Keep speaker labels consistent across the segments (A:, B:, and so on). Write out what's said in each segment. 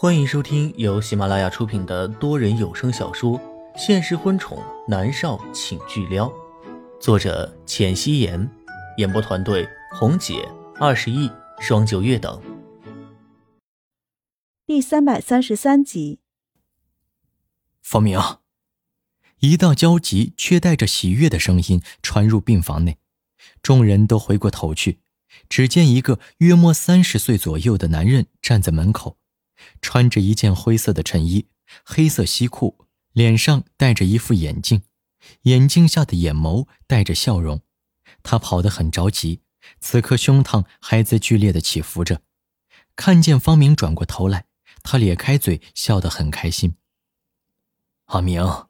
A: 欢迎收听由喜马拉雅出品的多人有声小说《现实婚宠男少请巨撩》，作者：浅汐颜，演播团队：红姐、二十亿、双九月等。
B: 第三百三十三集，
C: 方明，一道焦急却带着喜悦的声音传入病房内，众人都回过头去。只见一个约莫三十岁左右的男人站在门口，穿着一件灰色的衬衣、黑色西裤，脸上戴着一副眼镜，眼镜下的眼眸带着笑容。他跑得很着急，此刻胸膛还在剧烈的起伏着。看见方明转过头来，他咧开嘴笑得很开心。阿明，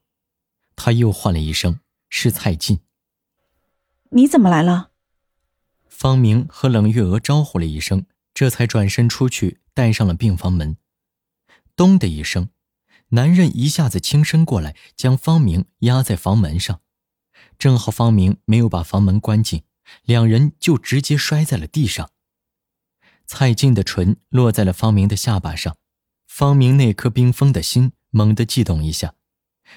C: 他又唤了一声，是蔡进。
B: 你怎么来了？
C: 方明和冷月娥招呼了一声，这才转身出去，带上了病房门。咚的一声，男人一下子轻身过来，将方明压在房门上。正好方明没有把房门关紧，两人就直接摔在了地上。蔡进的唇落在了方明的下巴上，方明那颗冰封的心猛地悸动一下，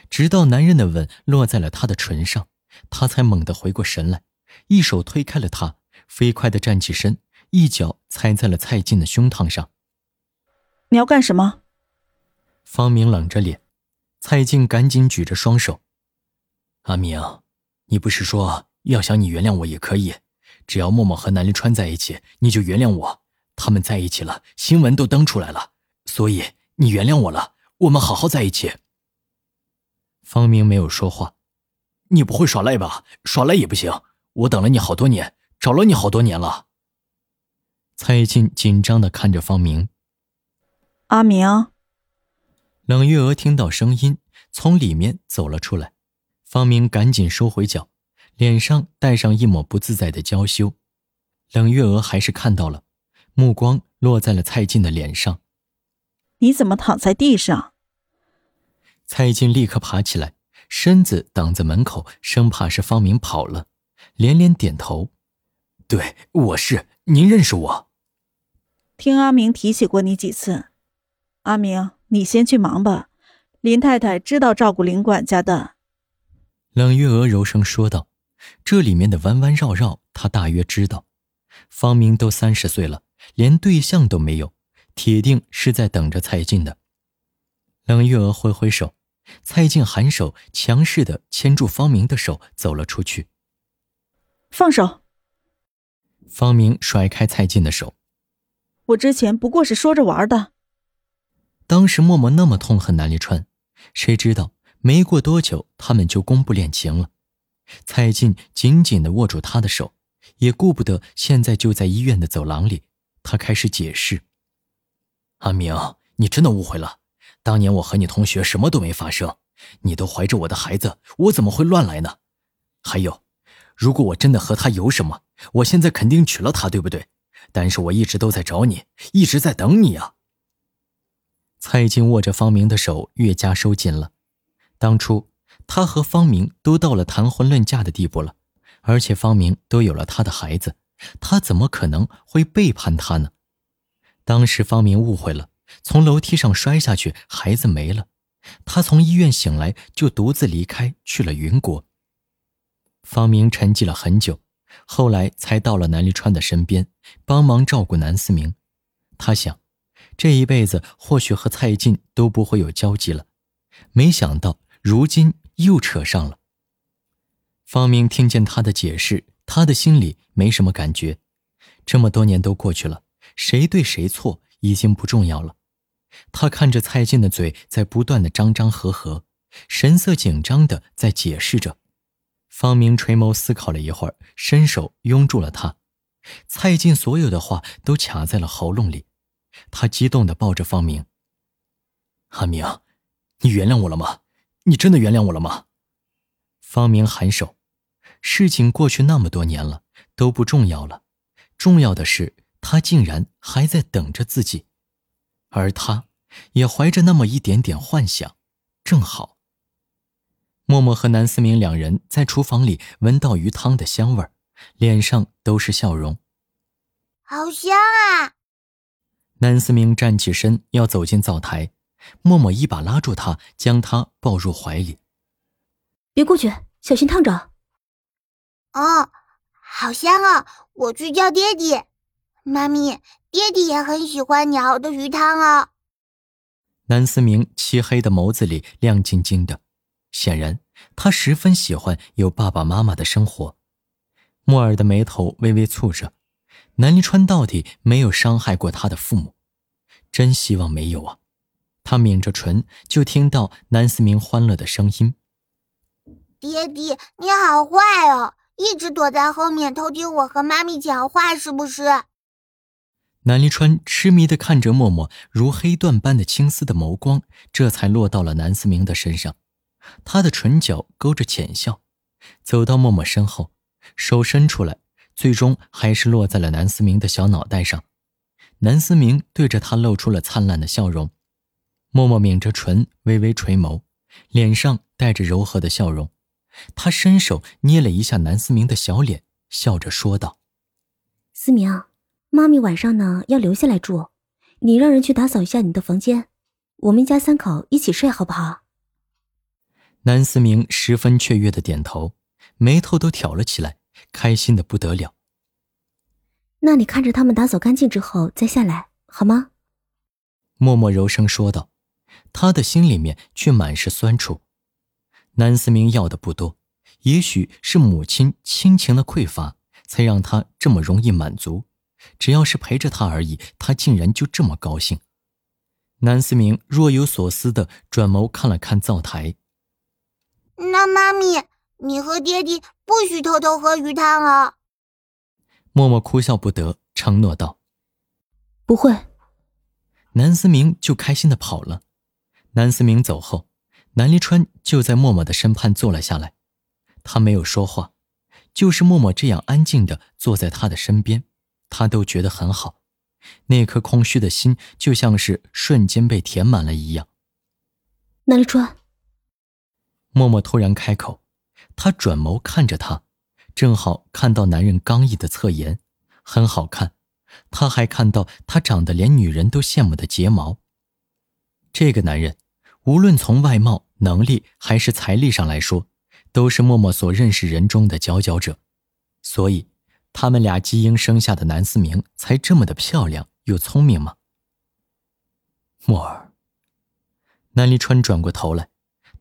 C: 直到男人的吻落在了他的唇上，他才猛地回过神来，一手推开了他。飞快的站起身，一脚踩在了蔡进的胸膛上。
B: 你要干什么？
C: 方明冷着脸，蔡进赶紧举着双手。阿明，你不是说要想你原谅我也可以，只要默默和南离川在一起，你就原谅我。他们在一起了，新闻都登出来了，所以你原谅我了，我们好好在一起。方明没有说话。你不会耍赖吧？耍赖也不行，我等了你好多年。找了你好多年了。蔡进紧张的看着方明。
B: 阿明。
C: 冷月娥听到声音，从里面走了出来。方明赶紧收回脚，脸上带上一抹不自在的娇羞。冷月娥还是看到了，目光落在了蔡进的脸上。
B: 你怎么躺在地上？
C: 蔡进立刻爬起来，身子挡在门口，生怕是方明跑了，连连点头。对，我是您认识我。
B: 听阿明提起过你几次。阿明，你先去忙吧。林太太知道照顾林管家的。
C: 冷月娥柔声说道：“这里面的弯弯绕绕，她大约知道。方明都三十岁了，连对象都没有，铁定是在等着蔡进的。”冷月娥挥挥手，蔡进颔首，强势的牵住方明的手，走了出去。
B: 放手。
C: 方明甩开蔡进的手。
B: 我之前不过是说着玩的。
C: 当时默默那么痛恨南离川，谁知道没过多久他们就公布恋情了。蔡进紧紧的握住他的手，也顾不得现在就在医院的走廊里，他开始解释：“阿明，你真的误会了。当年我和你同学什么都没发生，你都怀着我的孩子，我怎么会乱来呢？还有。”如果我真的和他有什么，我现在肯定娶了她，对不对？但是我一直都在找你，一直在等你啊。蔡进握着方明的手越加收紧了。当初他和方明都到了谈婚论嫁的地步了，而且方明都有了他的孩子，他怎么可能会背叛他呢？当时方明误会了，从楼梯上摔下去，孩子没了。他从医院醒来就独自离开，去了云国。方明沉寂了很久，后来才到了南离川的身边，帮忙照顾南思明。他想，这一辈子或许和蔡进都不会有交集了，没想到如今又扯上了。方明听见他的解释，他的心里没什么感觉。这么多年都过去了，谁对谁错已经不重要了。他看着蔡进的嘴在不断的张张合合，神色紧张的在解释着。方明垂眸思考了一会儿，伸手拥住了他。蔡进所有的话都卡在了喉咙里，他激动地抱着方明：“阿明，你原谅我了吗？你真的原谅我了吗？”方明颔首。事情过去那么多年了，都不重要了，重要的是他竟然还在等着自己，而他，也怀着那么一点点幻想，正好。默默和南思明两人在厨房里闻到鱼汤的香味儿，脸上都是笑容。
D: 好香啊！
C: 南思明站起身要走进灶台，默默一把拉住他，将他抱入怀里。
D: 别过去，小心烫着。
E: 哦，好香啊！我去叫爹爹。妈咪，爹爹也很喜欢你熬的鱼汤啊。
C: 南思明漆黑的眸子里亮晶晶的，显然他十分喜欢有爸爸妈妈的生活。莫尔的眉头微微蹙着，南离川到底没有伤害过他的父母，真希望没有啊！他抿着唇，就听到南思明欢乐的声音：“
E: 爹地，你好坏哦，一直躲在后面偷听我和妈咪讲话，是不是？”
C: 南离川痴迷的看着默默如黑缎般的青丝的眸光，这才落到了南思明的身上。他的唇角勾着浅笑，走到默默身后，手伸出来，最终还是落在了南思明的小脑袋上。南思明对着他露出了灿烂的笑容，默默抿着唇，微微垂眸，脸上带着柔和的笑容。他伸手捏了一下南思明的小脸，笑着说道：“
D: 思明。”妈咪晚上呢要留下来住，你让人去打扫一下你的房间，我们一家三口一起睡好不好？
C: 南思明十分雀跃的点头，眉头都挑了起来，开心的不得了。
D: 那你看着他们打扫干净之后再下来好吗？
C: 默默柔声说道，他的心里面却满是酸楚。南思明要的不多，也许是母亲亲情的匮乏，才让他这么容易满足。只要是陪着他而已，他竟然就这么高兴。南思明若有所思的转眸看了看灶台。
E: 那妈咪，你和爹爹不许偷偷喝鱼汤啊！
C: 默默哭笑不得，承诺道：“
D: 不会。”
C: 南思明就开心的跑了。南思明走后，南离川就在默默的身畔坐了下来。他没有说话，就是默默这样安静的坐在他的身边。他都觉得很好，那颗空虚的心就像是瞬间被填满了一样。
D: 南离川，
C: 默默突然开口，他转眸看着他，正好看到男人刚毅的侧颜，很好看。他还看到他长得连女人都羡慕的睫毛。这个男人，无论从外貌、能力还是财力上来说，都是默默所认识人中的佼佼者，所以。他们俩基因生下的南思明才这么的漂亮又聪明吗？墨儿。南离川转过头来，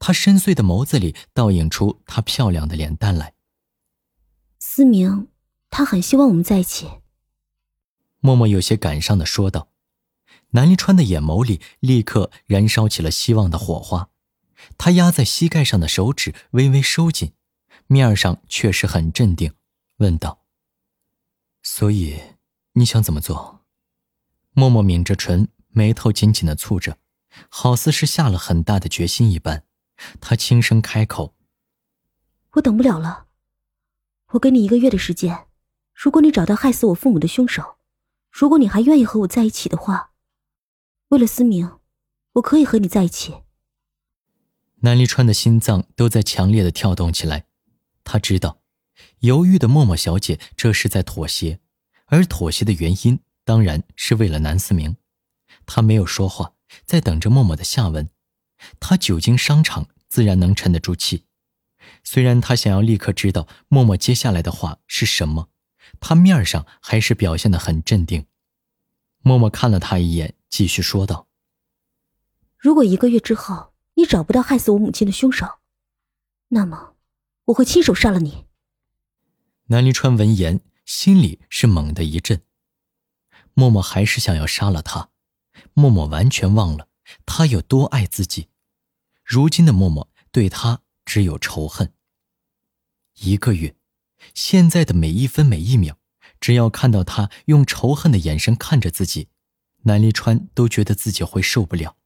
C: 他深邃的眸子里倒映出她漂亮的脸蛋来。
D: 思明，他很希望我们在一起。
C: 默默有些感伤的说道。南离川的眼眸里立刻燃烧起了希望的火花，他压在膝盖上的手指微微收紧，面上确实很镇定，问道。所以，你想怎么做？默默抿着唇，眉头紧紧的蹙着，好似是下了很大的决心一般。他轻声开口：“
D: 我等不了了，我给你一个月的时间。如果你找到害死我父母的凶手，如果你还愿意和我在一起的话，为了思明，我可以和你在一起。”
C: 南离川的心脏都在强烈的跳动起来，他知道。犹豫的默默小姐，这是在妥协，而妥协的原因当然是为了南思明。他没有说话，在等着默默的下文。他久经商场，自然能沉得住气。虽然他想要立刻知道默默接下来的话是什么，他面上还是表现得很镇定。默默看了他一眼，继续说道：“
D: 如果一个月之后你找不到害死我母亲的凶手，那么我会亲手杀了你。”
C: 南离川闻言，心里是猛地一震。默默还是想要杀了他，默默完全忘了他有多爱自己。如今的默默对他只有仇恨。一个月，现在的每一分每一秒，只要看到他用仇恨的眼神看着自己，南离川都觉得自己会受不了。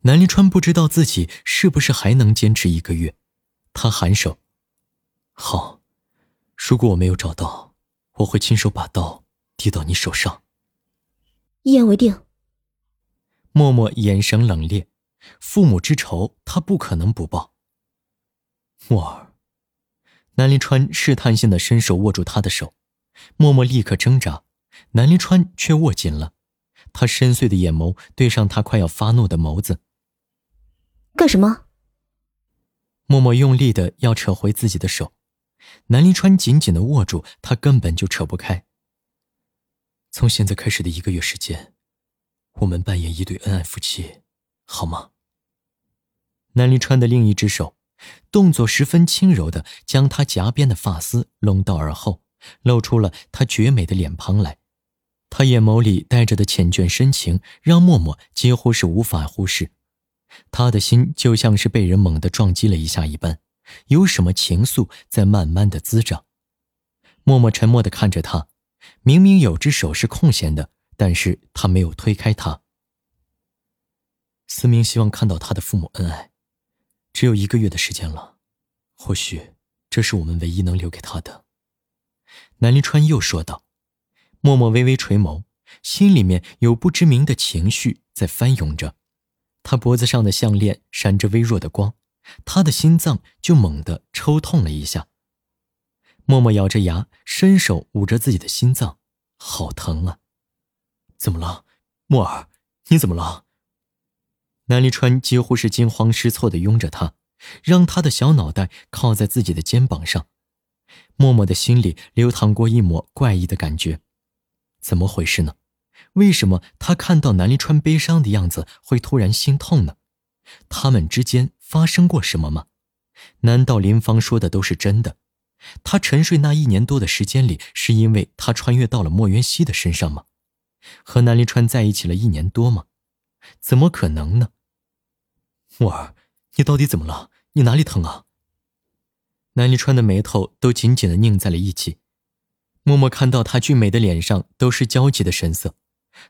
C: 南离川不知道自己是不是还能坚持一个月，他颔首，好。如果我没有找到，我会亲手把刀递到你手上。
D: 一言为定。
C: 默默眼神冷冽，父母之仇他不可能不报。默儿，南临川试探性的伸手握住他的手，默默立刻挣扎，南临川却握紧了。他深邃的眼眸对上他快要发怒的眸子。
D: 干什么？
C: 默默用力的要扯回自己的手，南临川紧紧的握住，他根本就扯不开。从现在开始的一个月时间，我们扮演一对恩爱夫妻，好吗？南临川的另一只手，动作十分轻柔的将他夹边的发丝拢到耳后，露出了他绝美的脸庞来。他眼眸里带着的缱绻深情，让默默几乎是无法忽视。他的心就像是被人猛地撞击了一下一般，有什么情愫在慢慢的滋长。默默沉默的看着他，明明有只手是空闲的，但是他没有推开他。思明希望看到他的父母恩爱，只有一个月的时间了，或许这是我们唯一能留给他的。南临川又说道。默默微微垂眸，心里面有不知名的情绪在翻涌着。他脖子上的项链闪着微弱的光，他的心脏就猛地抽痛了一下。默默咬着牙，伸手捂着自己的心脏，好疼啊！怎么了，默儿？你怎么了？南离川几乎是惊慌失措的拥着他，让他的小脑袋靠在自己的肩膀上。默默的心里流淌过一抹怪异的感觉。怎么回事呢？为什么他看到南离川悲伤的样子会突然心痛呢？他们之间发生过什么吗？难道林芳说的都是真的？他沉睡那一年多的时间里，是因为他穿越到了莫渊熙的身上吗？和南离川在一起了一年多吗？怎么可能呢？默儿，你到底怎么了？你哪里疼啊？南离川的眉头都紧紧的拧在了一起。默默看到他俊美的脸上都是焦急的神色，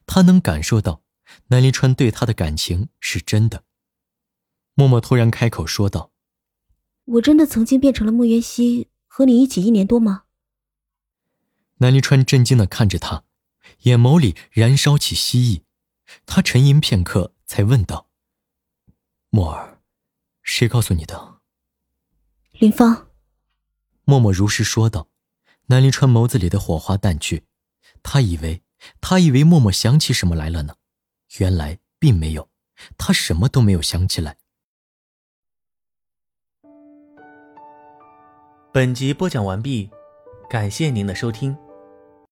C: 他能感受到南离川对他的感情是真的。默默突然开口说道：“
D: 我真的曾经变成了莫渊熙，和你一起一年多吗？”
C: 南离川震惊的看着他，眼眸里燃烧起希意。他沉吟片刻，才问道：“默儿，谁告诉你的？”
D: 林芳。
C: 默默如实说道。南临川眸子里的火花淡去，他以为，他以为默默想起什么来了呢，原来并没有，他什么都没有想起来。
A: 本集播讲完毕，感谢您的收听。